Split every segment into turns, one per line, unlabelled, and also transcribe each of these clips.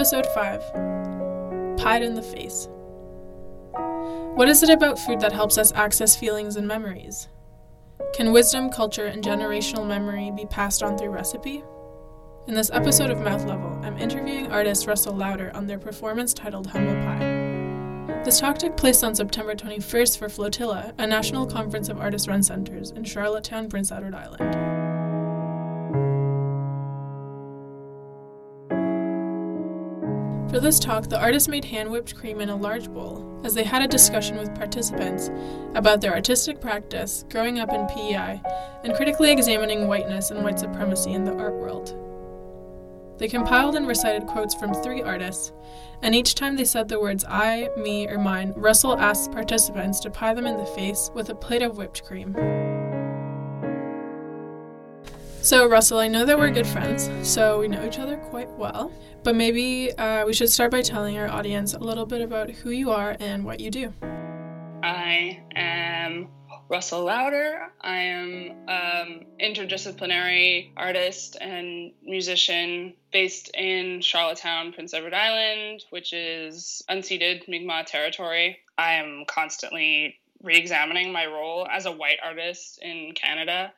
Episode 5 Pied in the Face. What is it about food that helps us access feelings and memories? Can wisdom, culture, and generational memory be passed on through recipe? In this episode of Mouth Level, I'm interviewing artist Russell Louder on their performance titled Humble Pie. This talk took place on September 21st for Flotilla, a national conference of artist run centers in Charlottetown, Prince Edward Island. For this talk, the artist made hand whipped cream in a large bowl as they had a discussion with participants about their artistic practice, growing up in PEI, and critically examining whiteness and white supremacy in the art world. They compiled and recited quotes from three artists, and each time they said the words I, me, or mine, Russell asked participants to pie them in the face with a plate of whipped cream. So, Russell, I know that we're good friends, so we know each other quite well. But maybe uh, we should start by telling our audience a little bit about who you are and what you do.
I am Russell Louder. I am um, interdisciplinary artist and musician based in Charlottetown, Prince Edward Island, which is unceded Mi'kmaq territory. I am constantly re examining my role as a white artist in Canada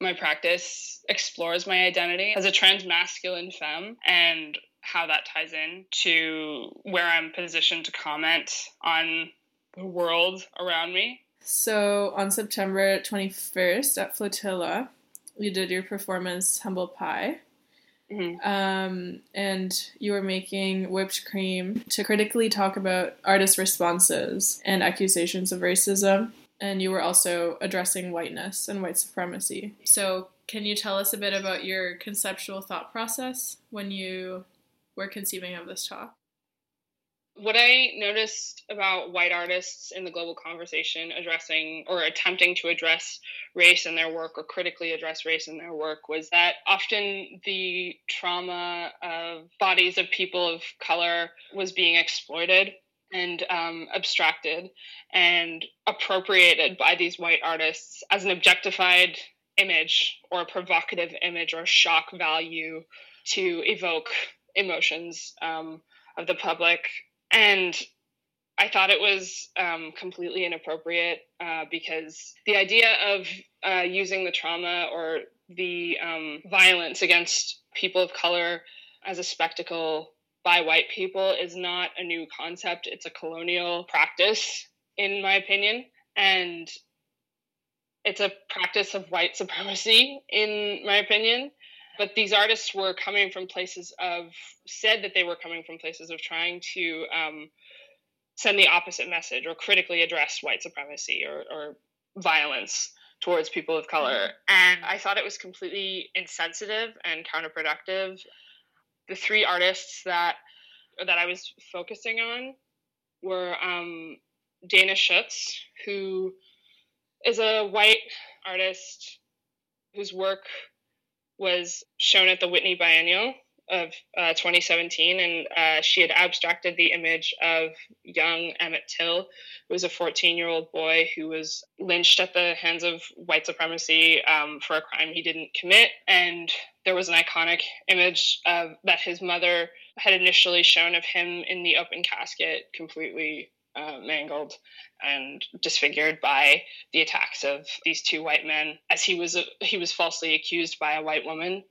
my practice explores my identity as a trans masculine femme and how that ties in to where I'm positioned to comment on the world around me.
So on September 21st at Flotilla, you did your performance Humble Pie. Mm-hmm. Um, and you were making whipped cream to critically talk about artist responses and accusations of racism and you were also addressing whiteness and white supremacy. So, can you tell us a bit about your conceptual thought process when you were conceiving of this talk?
What I noticed about white artists in the global conversation addressing or attempting to address race in their work or critically address race in their work was that often the trauma of bodies of people of color was being exploited and um, abstracted and appropriated by these white artists as an objectified image or a provocative image or shock value to evoke emotions um, of the public. And I thought it was um, completely inappropriate uh, because the idea of uh, using the trauma or the um, violence against people of color as a spectacle by white people is not a new concept. It's a colonial practice, in my opinion. And it's a practice of white supremacy, in my opinion. But these artists were coming from places of, said that they were coming from places of trying to um, send the opposite message or critically address white supremacy or, or violence towards people of color. Mm-hmm. And I thought it was completely insensitive and counterproductive the three artists that that I was focusing on were um, Dana Schutz, who is a white artist whose work was shown at the Whitney Biennial of uh, 2017, and uh, she had abstracted the image of young Emmett Till, who was a 14 year old boy who was lynched at the hands of white supremacy um, for a crime he didn't commit. And there was an iconic image that his mother had initially shown of him in the open casket, completely uh, mangled and disfigured by the attacks of these two white men, as he was he was falsely accused by a white woman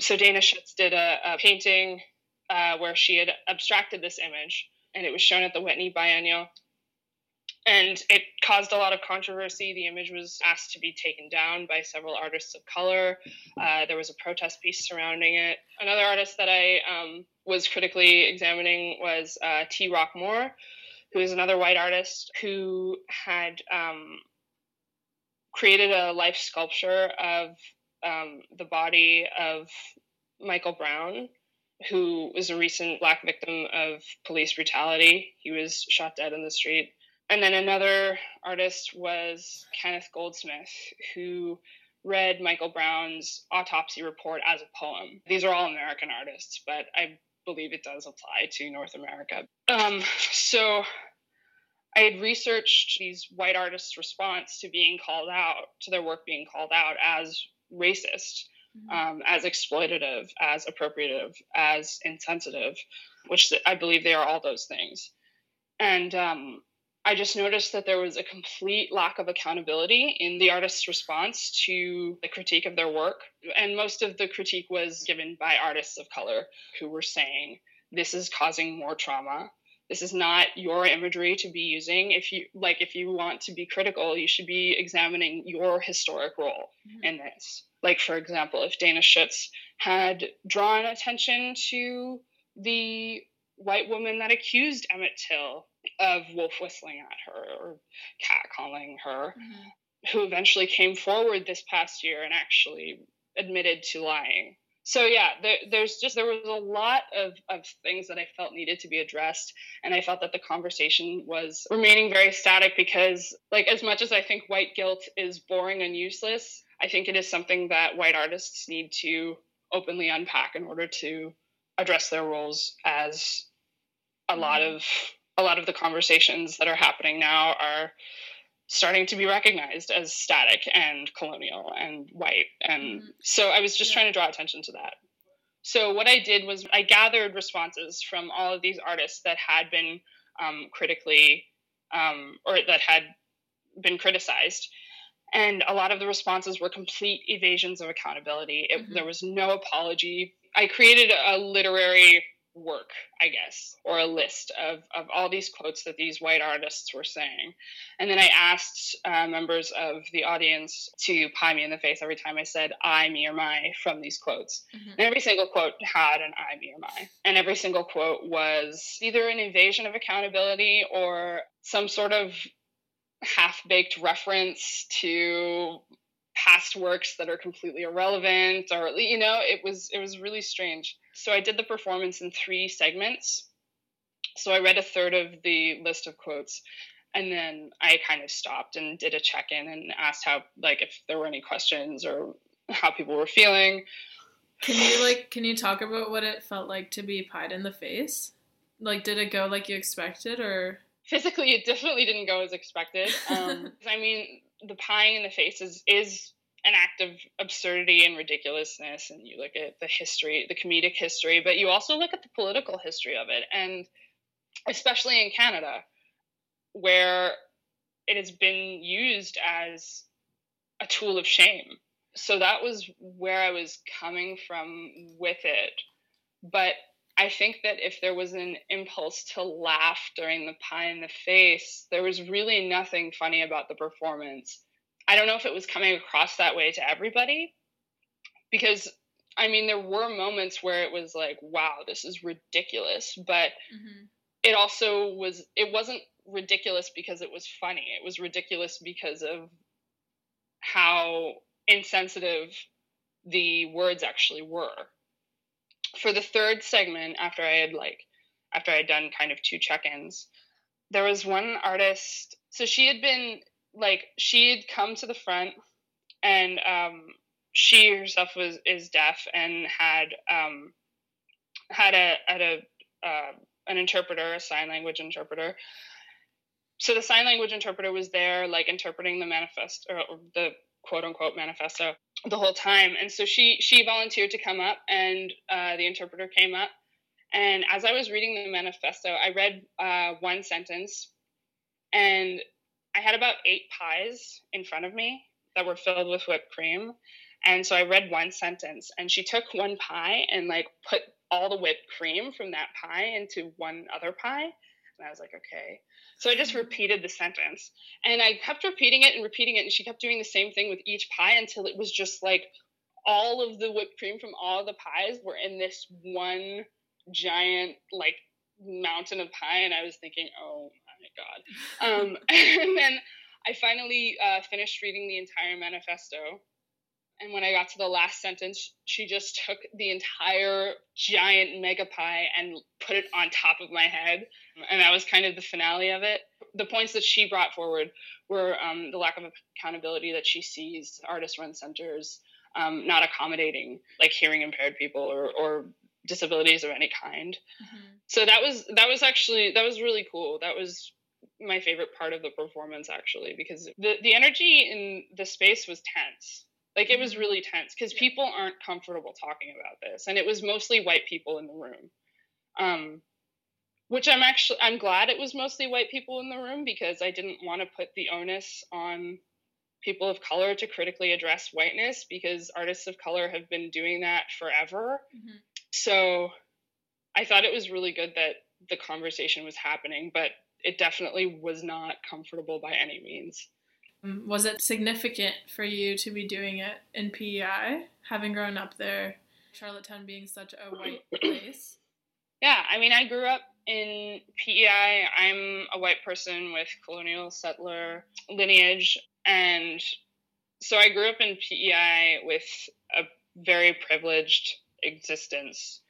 so Dana Schutz did a, a painting uh, where she had abstracted this image, and it was shown at the Whitney Biennial. And it caused a lot of controversy. The image was asked to be taken down by several artists of color. Uh, there was a protest piece surrounding it. Another artist that I um, was critically examining was uh, Ti-Rock Moore, who is another white artist who had um, created a life sculpture of um, the body of Michael Brown, who was a recent black victim of police brutality. He was shot dead in the street. And then another artist was Kenneth Goldsmith, who read Michael Brown's autopsy report as a poem. These are all American artists, but I believe it does apply to North America. Um, so I had researched these white artists' response to being called out, to their work being called out as racist mm-hmm. um, as exploitative, as appropriative, as insensitive, which I believe they are all those things. And um, I just noticed that there was a complete lack of accountability in the artist's response to the critique of their work. And most of the critique was given by artists of color who were saying, this is causing more trauma. This is not your imagery to be using. If you like, if you want to be critical, you should be examining your historic role mm-hmm. in this. Like, for example, if Dana Schutz had drawn attention to the white woman that accused Emmett Till of wolf whistling at her or catcalling her, mm-hmm. who eventually came forward this past year and actually admitted to lying. So yeah, there, there's just there was a lot of, of things that I felt needed to be addressed, and I felt that the conversation was remaining very static because, like, as much as I think white guilt is boring and useless, I think it is something that white artists need to openly unpack in order to address their roles as a lot mm-hmm. of a lot of the conversations that are happening now are starting to be recognized as static and colonial and white. And mm-hmm. so I was just yeah. trying to draw attention to that. So what I did was I gathered responses from all of these artists that had been um, critically um, or that had been criticized. And a lot of the responses were complete evasions of accountability. It, mm-hmm. There was no apology. I created a literary work, I guess, or a list of, of all these quotes that these white artists were saying. And then I asked uh, members of the audience to pie me in the face every time I said I, me, or my from these quotes. Mm-hmm. And every single quote had an I, me, or my. And every single quote was either an invasion of accountability or some sort of half baked reference to past works that are completely irrelevant or you know it was it was really strange so I did the performance in three segments. So I read a third of the list of quotes and then I kind of stopped and did a check in and asked how like if there were any questions or how people were feeling.
Can you like can you talk about what it felt like to be pied in the face? Like did it go like you expected or
physically it definitely didn't go as expected. Um I mean the pieing in the face is is an act of absurdity and ridiculousness and you look at the history the comedic history but you also look at the political history of it and especially in canada where it has been used as a tool of shame. So that was where i was coming from with it. But i think that if there was an impulse to laugh during the pie in the face there was really nothing funny about the performance I don't know if it was coming across that way to everybody because I mean there were moments where it was like wow this is ridiculous but mm-hmm. it also was it wasn't ridiculous because it was funny it was ridiculous because of how insensitive the words actually were for the third segment after I had like after I had done kind of two check-ins there was one artist so she had been like she'd come to the front and um, she herself was is deaf and had um, had a had a uh, an interpreter, a sign language interpreter. So the sign language interpreter was there, like interpreting the manifest or the quote unquote manifesto the whole time. And so she she volunteered to come up, and uh, the interpreter came up. And as I was reading the manifesto, I read uh, one sentence, and I had about eight pies in front of me that were filled with whipped cream. And so I read one sentence and she took one pie and like put all the whipped cream from that pie into one other pie. And I was like, okay. So I just repeated the sentence and I kept repeating it and repeating it. And she kept doing the same thing with each pie until it was just like all of the whipped cream from all the pies were in this one giant like mountain of pie. And I was thinking, oh my god. Um, and then I finally uh, finished reading the entire manifesto. And when I got to the last sentence, she just took the entire giant mega pie and put it on top of my head. And that was kind of the finale of it. The points that she brought forward were um, the lack of accountability that she sees artist run centers um, not accommodating like hearing impaired people or, or disabilities of any kind. Mm-hmm. So that was that was actually that was really cool. That was my favorite part of the performance actually because the the energy in the space was tense. Like it was really tense because people aren't comfortable talking about this, and it was mostly white people in the room. Um, which I'm actually I'm glad it was mostly white people in the room because I didn't want to put the onus on people of color to critically address whiteness because artists of color have been doing that forever. Mm-hmm. So I thought it was really good that the conversation was happening, but it definitely was not comfortable by any means.
Um, was it significant for you to be doing it in PEI, having grown up there, Charlottetown being such a white place?
Yeah, I mean, I grew up in PEI. I'm a white person with colonial settler lineage. And so I grew up in PEI with a very privileged existence.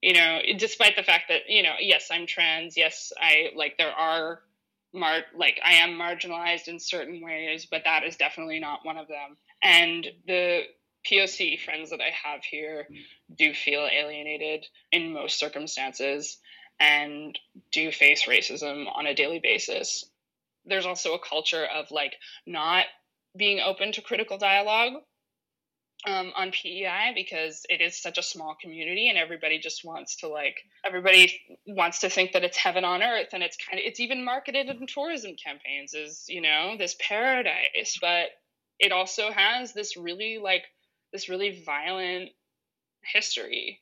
You know, despite the fact that, you know, yes, I'm trans. Yes, I like, there are mar like I am marginalized in certain ways, but that is definitely not one of them. And the POC friends that I have here do feel alienated in most circumstances and do face racism on a daily basis. There's also a culture of like not being open to critical dialogue um, on PEI because it is such a small community and everybody just wants to like everybody wants to think that it's heaven on earth and it's kind of it's even marketed in tourism campaigns as you know this paradise but it also has this really like this really violent history.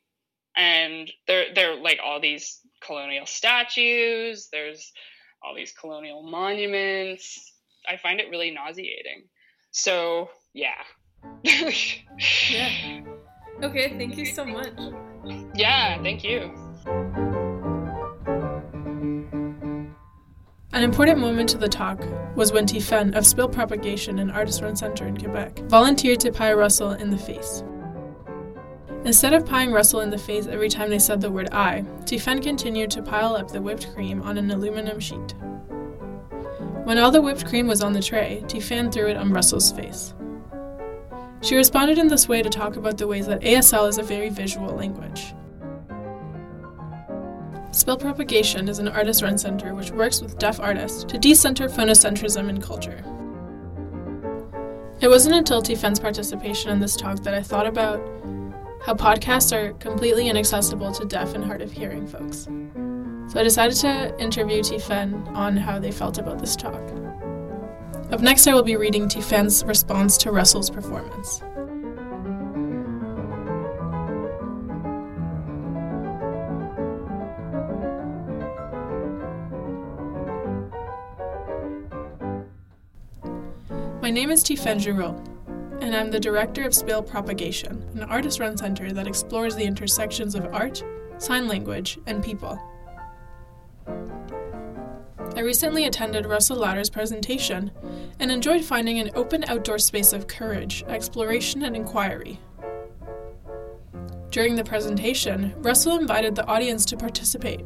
And there there are like all these colonial statues there's all these colonial monuments. I find it really nauseating. So yeah
yeah. Okay, thank you so much.
Yeah, thank you.
An important moment to the talk was when Tiffen of Spill Propagation and Artist Run Center in Quebec volunteered to pie Russell in the face. Instead of pieing Russell in the face every time they said the word I, Tiffen continued to pile up the whipped cream on an aluminum sheet. When all the whipped cream was on the tray, Tiffen threw it on Russell's face. She responded in this way to talk about the ways that ASL is a very visual language. Spill Propagation is an artist run center which works with deaf artists to decenter phonocentrism in culture. It wasn't until Tiffen's participation in this talk that I thought about how podcasts are completely inaccessible to deaf and hard of hearing folks. So I decided to interview Tiffen on how they felt about this talk. Up next, I will be reading Tiffen's response to Russell's performance. My name is Tiffen Giroux, and I'm the director of Spill Propagation, an artist run center that explores the intersections of art, sign language, and people. I recently attended Russell Louder's presentation and enjoyed finding an open outdoor space of courage, exploration, and inquiry. During the presentation, Russell invited the audience to participate.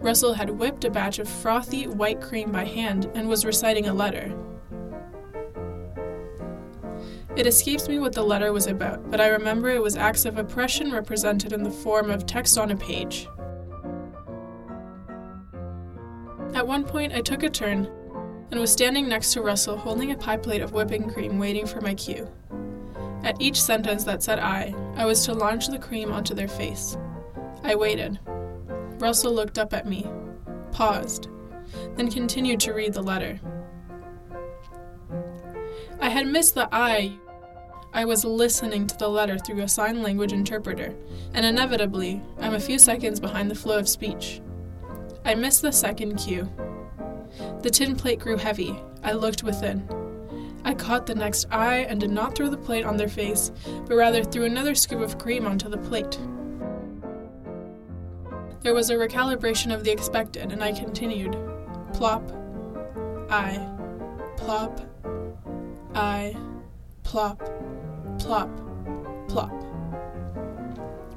Russell had whipped a batch of frothy white cream by hand and was reciting a letter. It escapes me what the letter was about, but I remember it was acts of oppression represented in the form of text on a page. One point, I took a turn and was standing next to Russell holding a pie plate of whipping cream waiting for my cue. At each sentence that said I, I was to launch the cream onto their face. I waited. Russell looked up at me, paused, then continued to read the letter. I had missed the I. I was listening to the letter through a sign language interpreter, and inevitably, I'm a few seconds behind the flow of speech. I missed the second cue. The tin plate grew heavy. I looked within. I caught the next eye and did not throw the plate on their face, but rather threw another scoop of cream onto the plate. There was a recalibration of the expected, and I continued. Plop. I. Plop. I. Plop. Plop. Plop.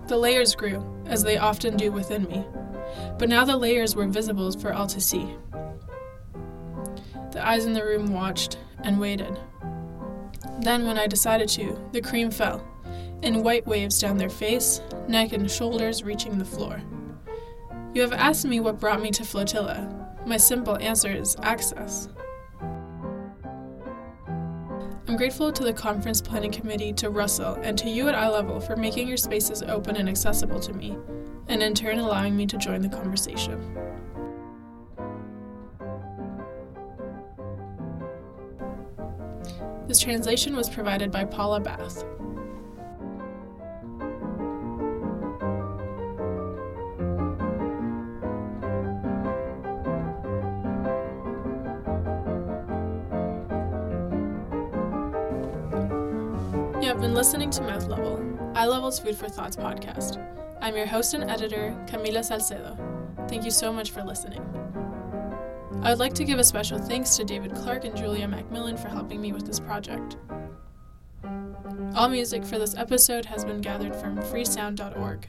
The layers grew, as they often do within me but now the layers were visible for all to see. The eyes in the room watched and waited. Then, when I decided to, the cream fell, in white waves down their face, neck, and shoulders reaching the floor. You have asked me what brought me to Flotilla. My simple answer is access. I'm grateful to the Conference Planning Committee, to Russell, and to you at Eyelevel for making your spaces open and accessible to me, and in turn allowing me to join the conversation. This translation was provided by Paula Bath. You have been listening to Mouth Level, Eyelevel's Food for Thoughts podcast. I'm your host and editor, Camila Salcedo. Thank you so much for listening. I would like to give a special thanks to David Clark and Julia Macmillan for helping me with this project. All music for this episode has been gathered from freesound.org.